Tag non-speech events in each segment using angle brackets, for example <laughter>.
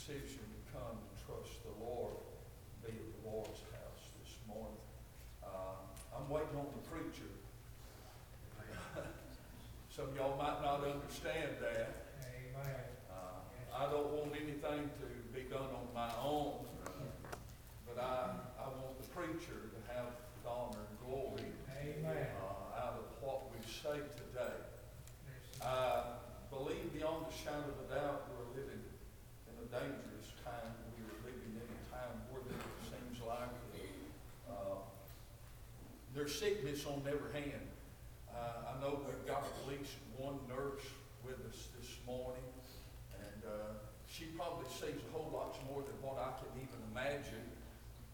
decision to come and trust the Lord, be at the Lord's house this morning. Uh, I'm waiting on the preacher. <laughs> Some of y'all might not understand that. Amen. Uh, I don't want anything to be done on my own, but I, I want the preacher to have the honor and glory Amen. uh, out of what we say today. I believe beyond a shadow of a doubt we're living in a dangerous time. We are living in a time where it seems like uh, there's sickness on every hand. Uh, I know we've got at least one nurse with us this morning, and uh, she probably sees a whole lot more than what I can even imagine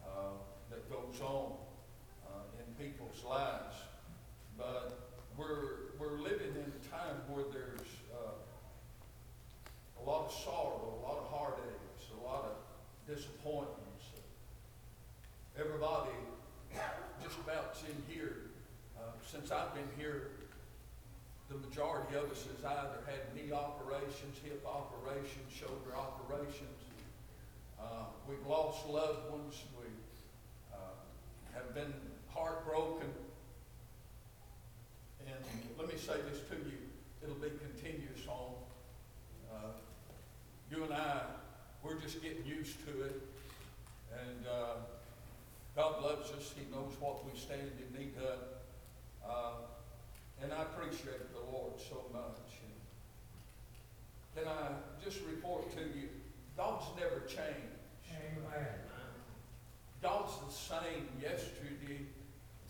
uh, that goes on uh, in people's lives. But we're, we're living in a time where there's uh, a lot of sorrow, a lot of heartaches, a lot of disappointments. Everybody, just about in here, uh, since I've been here, the majority of us has either had knee operations, hip operations, shoulder operations. Uh, we've lost loved ones. We uh, have been heartbroken. And let me say this to you, it'll be continuous on. Uh, you and I, we're just getting used to it. And uh, God loves us. He knows what we stand in need of. Uh, and I appreciate the Lord so much. And can I just report to you, God's never changed. Amen. God's the same yesterday,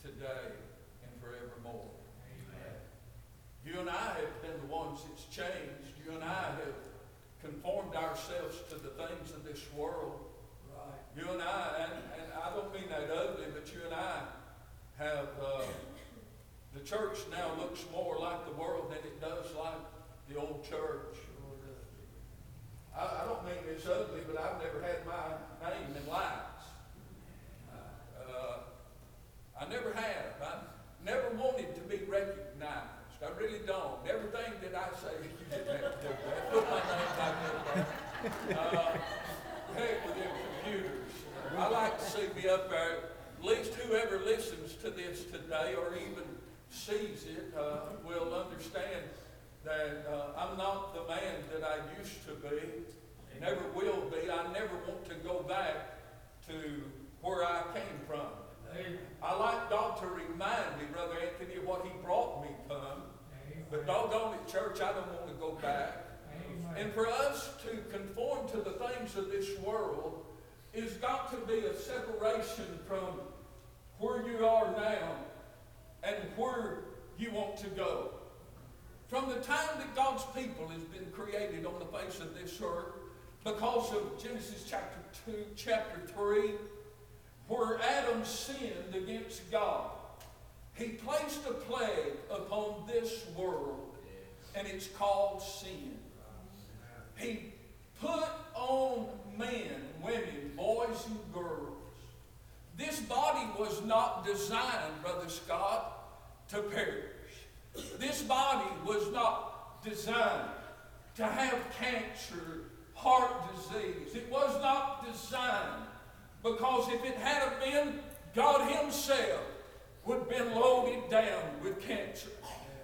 today, and forevermore. Amen. You and I have been the ones that's changed. You and I have ourselves to the things of this world. Right. You and I, and, and I don't mean that ugly, but you and I have, uh, <coughs> the church now looks more like the world than it does like the old church. I, I don't mean it's ugly, but I've never had my name in lights. Uh, I never have. I never wanted to be recognized. I really don't. Everything that I say, you didn't have to do that. Put my name back there. Uh, heck with them computers. I like to see me up there. At least whoever listens to this today or even sees it uh, will understand that uh, I'm not the man that I used to be. Never will be. I never want to go back to where I came from. I like God to remind me, Brother Anthony, of what He brought me from. But doggone it, church, I don't want to go back. And for us to conform to the things of this world is got to be a separation from where you are now and where you want to go. From the time that God's people has been created on the face of this earth, because of Genesis chapter 2, chapter 3, where Adam sinned against God, he placed a plague upon this world, and it's called sin. He put on men, women, boys, and girls. This body was not designed, Brother Scott, to perish. This body was not designed to have cancer, heart disease. It was not designed because if it had been, God Himself would have been loaded down with cancer.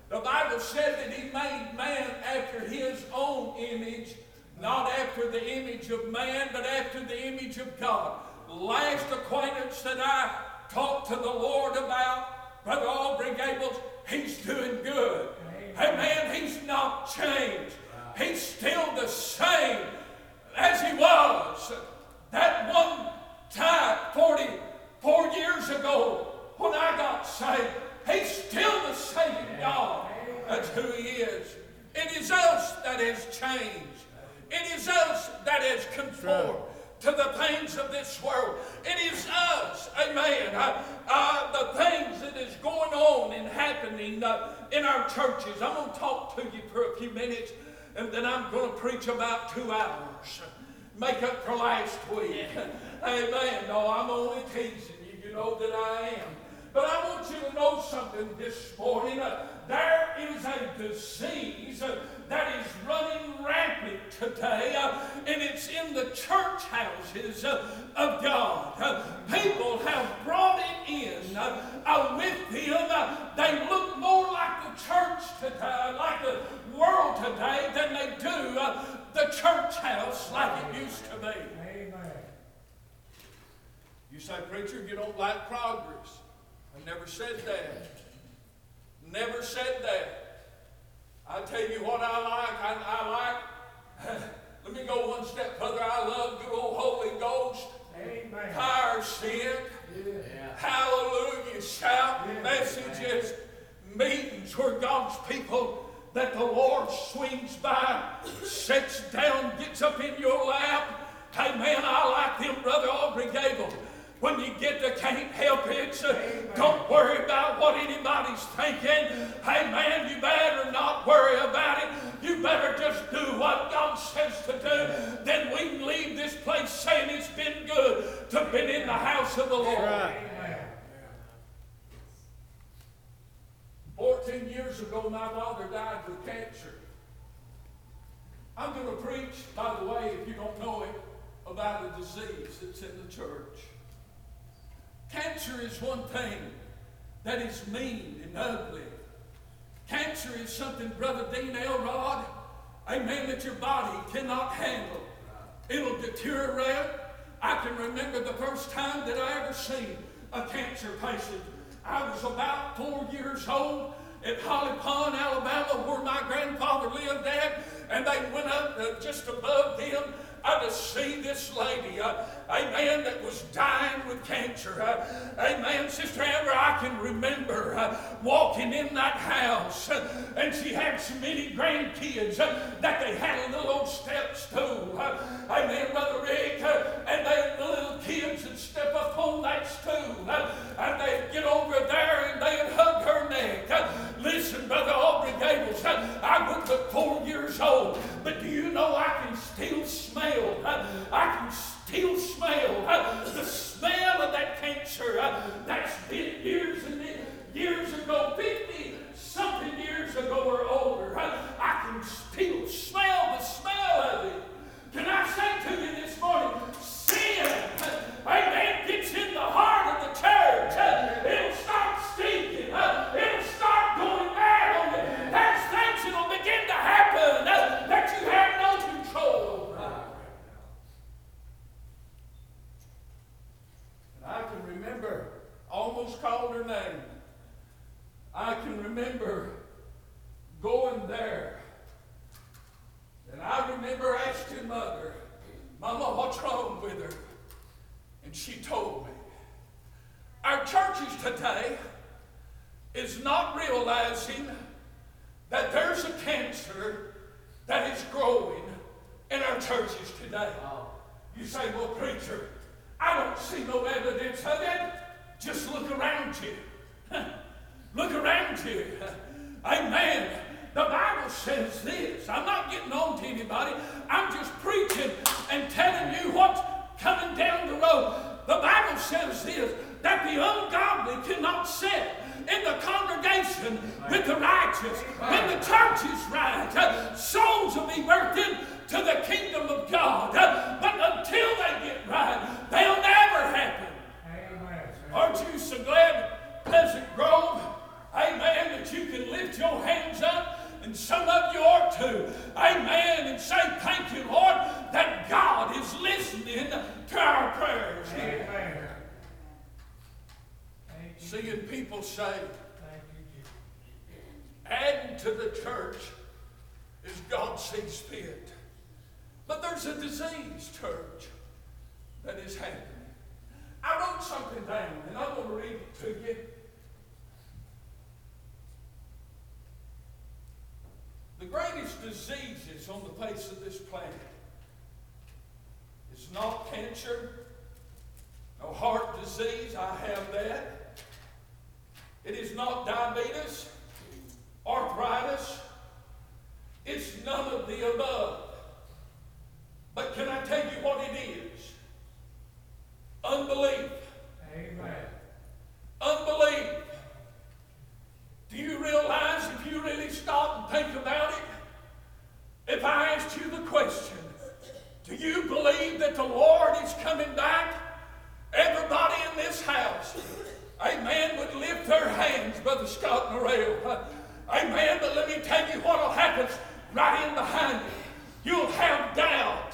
The Bible said that He made man after His own image, not after the image of man, but after the image of God. Last acquaintance that I talked to the Lord about, Brother Aubrey Gables, he's doing good. Hey man, he's not changed. He's still the same as he was. That one time, 44 years ago, when I got saved, he's still the same God. That's who he is. It is us that has changed. It is us that has conformed to the things of this world. It is us, amen. Uh, uh, the things that is going on and happening uh, in our churches. I'm going to talk to you for a few minutes and then I'm going to preach about two hours. Make up for last week. Amen. No, I'm only teasing you. You know that I am. But I want you to know something this morning. Uh, there is a disease uh, that is running rampant today, uh, and it's in the church houses uh, of God. Uh, people have brought it in with them. they look more like the church today, like the world today, than they do the church house like it used to be. Amen. You say, preacher, you don't like progress. I never said that. Never said that. I tell you what I like. I, I like, <laughs> let me go one step further. I love good old Holy Ghost. Amen. Fire sent. Yeah. Hallelujah. Shout Yeah. messages. Meetings where God's people that the Lord swings by, sits down, gets up in your lap. Hey man, I like them, Brother Aubrey Gable. When you get to can't help it, don't worry about what anybody's thinking. Hey man, you better not worry about it. You better just do what God says to do. Then we can leave this place saying it's been good to been in the house of the Lord. Amen. 14 years ago, my father died with cancer. I'm going to preach, by the way, if you don't know it, about a disease that's in the church. Cancer is one thing that is mean and ugly. Cancer is something, Brother Dean Elrod, amen, that your body cannot handle. It'll deteriorate. I can remember the first time that I ever seen a cancer patient. I was about four years old at Holly Pond, Alabama, where my grandfather lived at, and they went up uh, just above them I just see this lady, uh, amen, that was dying with cancer. Uh, amen, Sister Amber, I can remember uh, walking in that house, uh, and she had so many grandkids uh, that they had a little old step stool. Uh, amen, Brother Rick, uh, and they, the little kids would step up on that stool, and they'd get over there and they'd hug her neck. Listen, Brother Aubrey Gables, I was but four years old, but do you know I can still smell. I can still smell the smell of that cancer that's been years and years ago, 50 something years ago or older. I can still smell the smell of it. Can I say to you this morning, sin, amen, gets in the heart of the church. It'll start stinking. It'll start going bad on you. There's things that'll begin to happen that you have no control I can remember, almost called her name. I can remember going there. And I remember asking Mother, Mama, what's wrong with her? And she told me. Our churches today is not realizing that there's a cancer that is growing in our churches today. You say, well, preacher, I don't see no evidence of it. Just look around you. <laughs> look around you. <laughs> Amen. The Bible says this. I'm not getting on to anybody. I'm just preaching and telling you what's coming down the road. The Bible says this that the ungodly cannot sit in the congregation with the righteous. When the church is right, uh, souls will be birthed into the kingdom of God. Uh, but until they get right, they'll never happen. Amen. Aren't you so glad, Pleasant Grove, amen, that you can lift your hands up? And some of you ought to, amen, and say, Thank you, Lord, that God is listening to our prayers. Amen. Thank you. Seeing people say, Thank you, Jesus. adding to the church as God sees fit. But there's a disease, church, that is happening. I wrote something down, and I'm going to read it to you. The greatest diseases on the face of this planet is not cancer, no heart disease, I have that. It is not diabetes, arthritis, it's none of the above. But can I tell you what it is? Unbelief. Amen. Unbelief. Do you realize if you really stop and think about it? If I asked you the question, do you believe that the Lord is coming back? Everybody in this house, amen, would lift their hands, Brother Scott Morrell. Amen, but let me tell you what will happen right in behind you. You'll have doubt.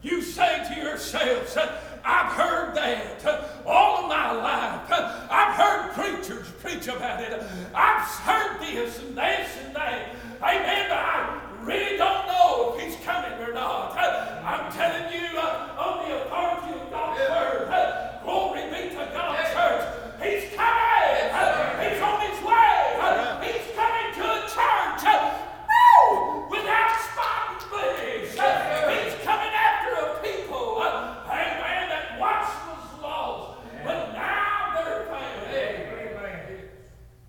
You say to yourselves, I've heard that all of my life. I've heard preachers preach about it. I've heard this and this and that. Amen, but I really don't know if he's coming or not. I'm telling you uh, on the authority of God's word. uh, Glory be to God, church. He's coming. Uh, He's on his way. Uh, He's coming to a church. uh, woo, Without spot and blemish. Uh, He's coming after a people. uh, Amen. That once was lost, but now they're found. Amen.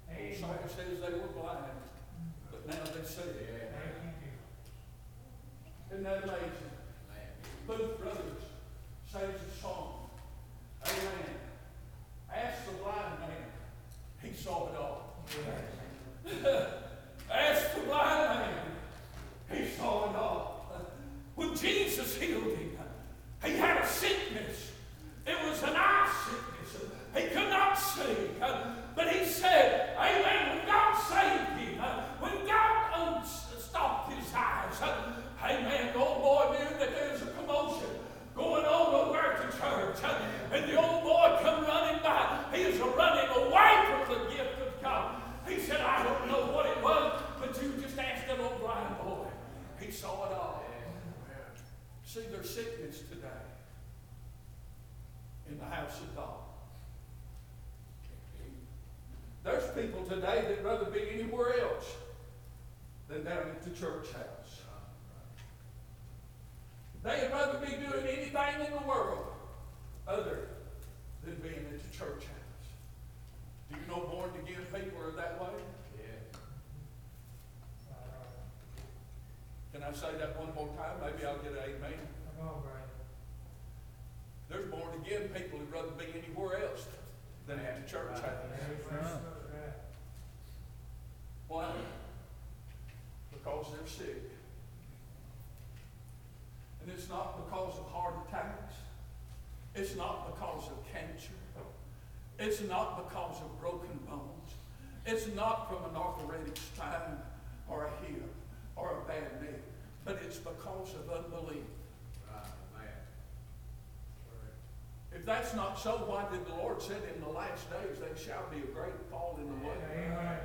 Amen. Song says they were blind, but now they see. Thank you, Jesus. Isn't that amazing? Booth Brothers sings a song. Amen. Ask the blind man. He saw it all. <laughs> Ask the blind man. He saw it all. When Jesus healed him, he had a sickness. It was an eye sickness. He could not see. But he said, Amen, when God saved him, when God unstopped his eyes, Amen, the old boy knew that there was a commotion going on over at the church. And the old boy come running by. He was running away from the gift of God. He said, I don't know what it was, but you just asked that old blind boy. He saw it all. See, there's sickness today in the house of God. There's people today that'd rather be anywhere else than down at the church house. They'd rather be doing anything in the world other than being at the church house. Do you know born again people are that way? Uh, Can I say that one more time? Maybe I'll get an amen. There's born again people who'd rather be anywhere else than at the church house. Why? Because they're sick. And it's not because of heart attacks. It's not because of cancer. It's not because of broken bones. It's not from an arthritic spine or a hip or a bad knee. But it's because of unbelief. Ah, if that's not so, why did the Lord say in the last days there shall be a great falling away? Amen.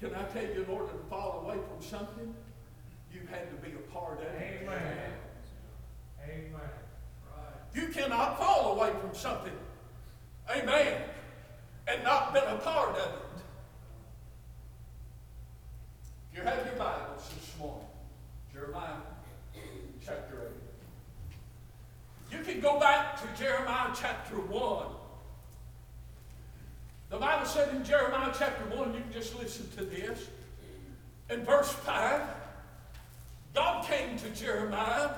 Can I tell you, in order to fall away from something, you had to be a part of it. Amen. Amen. You cannot fall away from something, amen, and not been a part of it. If you have your Bibles this morning, Jeremiah chapter 8. You can go back to Jeremiah chapter 1. The Bible said in Jeremiah chapter 1, you can just listen to this. In verse 5, God came to Jeremiah,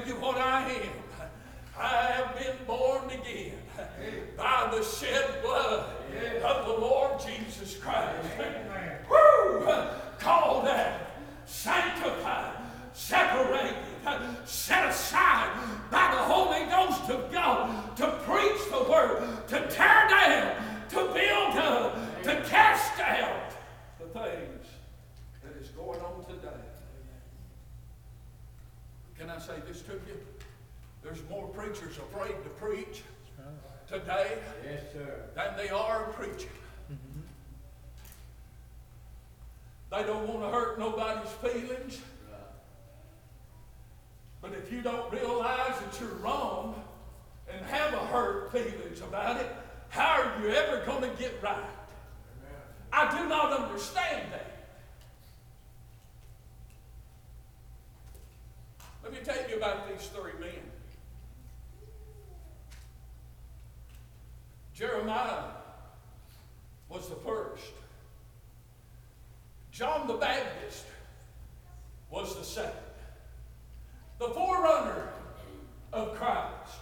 de aí. today yes, sir. than they are preaching. They don't want to hurt nobody's feelings. But if you don't realize that you're wrong and have a hurt feelings about it, how are you ever going to get right? Amen. I do not understand that. Let me tell you about these three men. Jeremiah was the first. John the Baptist was the second. The forerunner of Christ.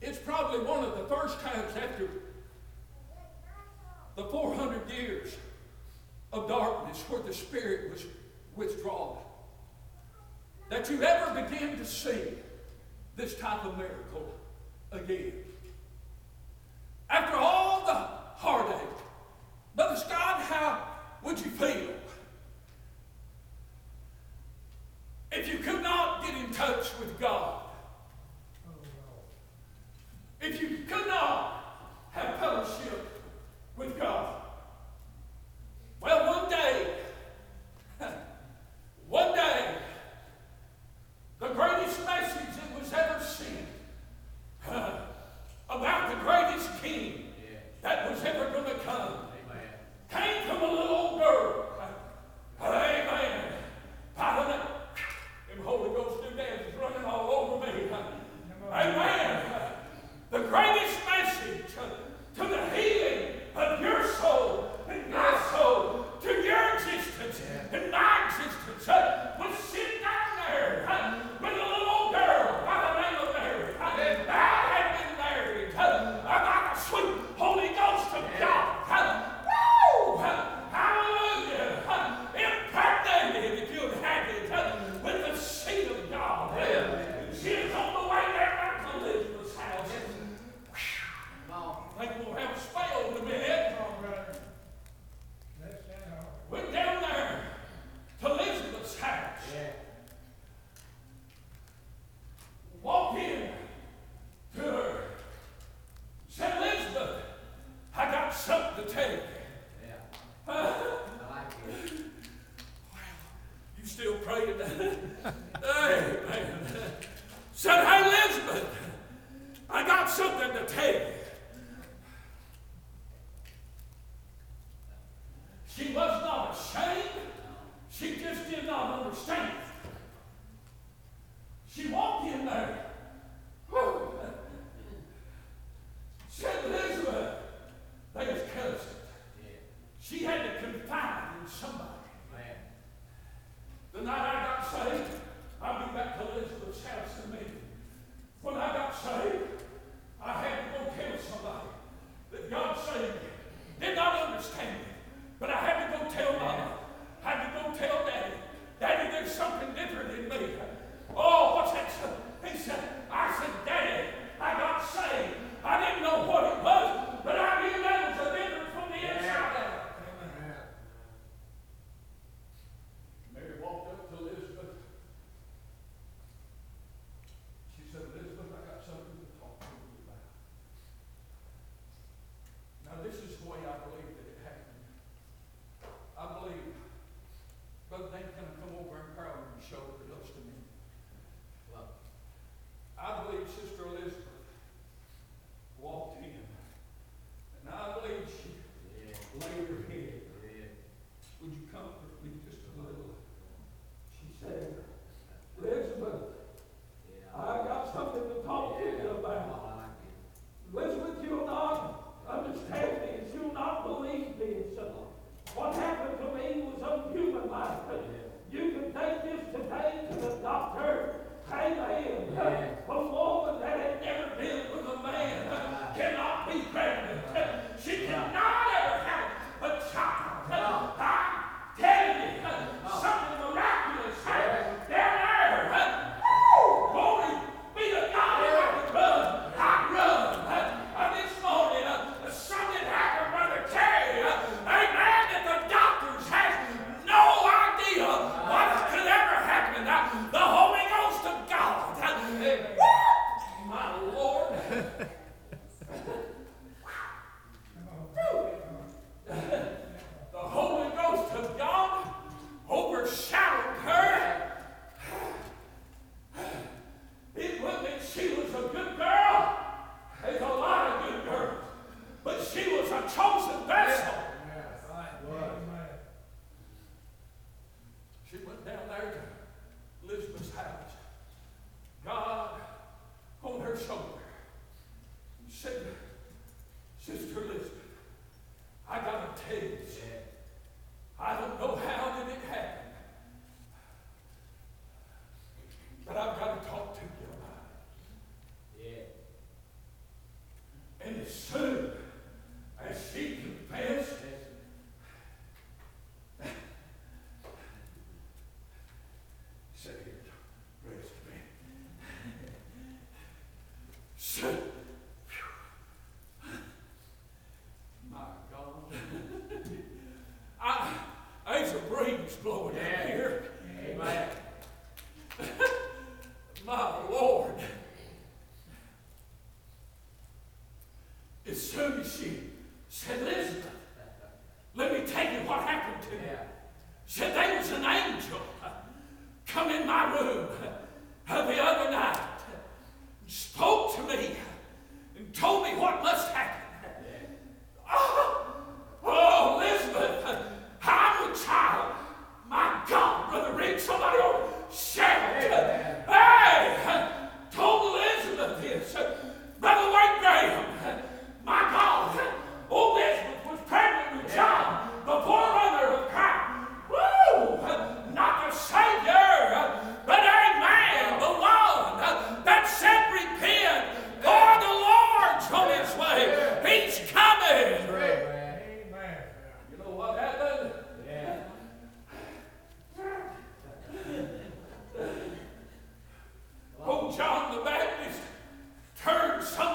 It's probably one of the first times after the 400 years of darkness where the Spirit this type of miracle.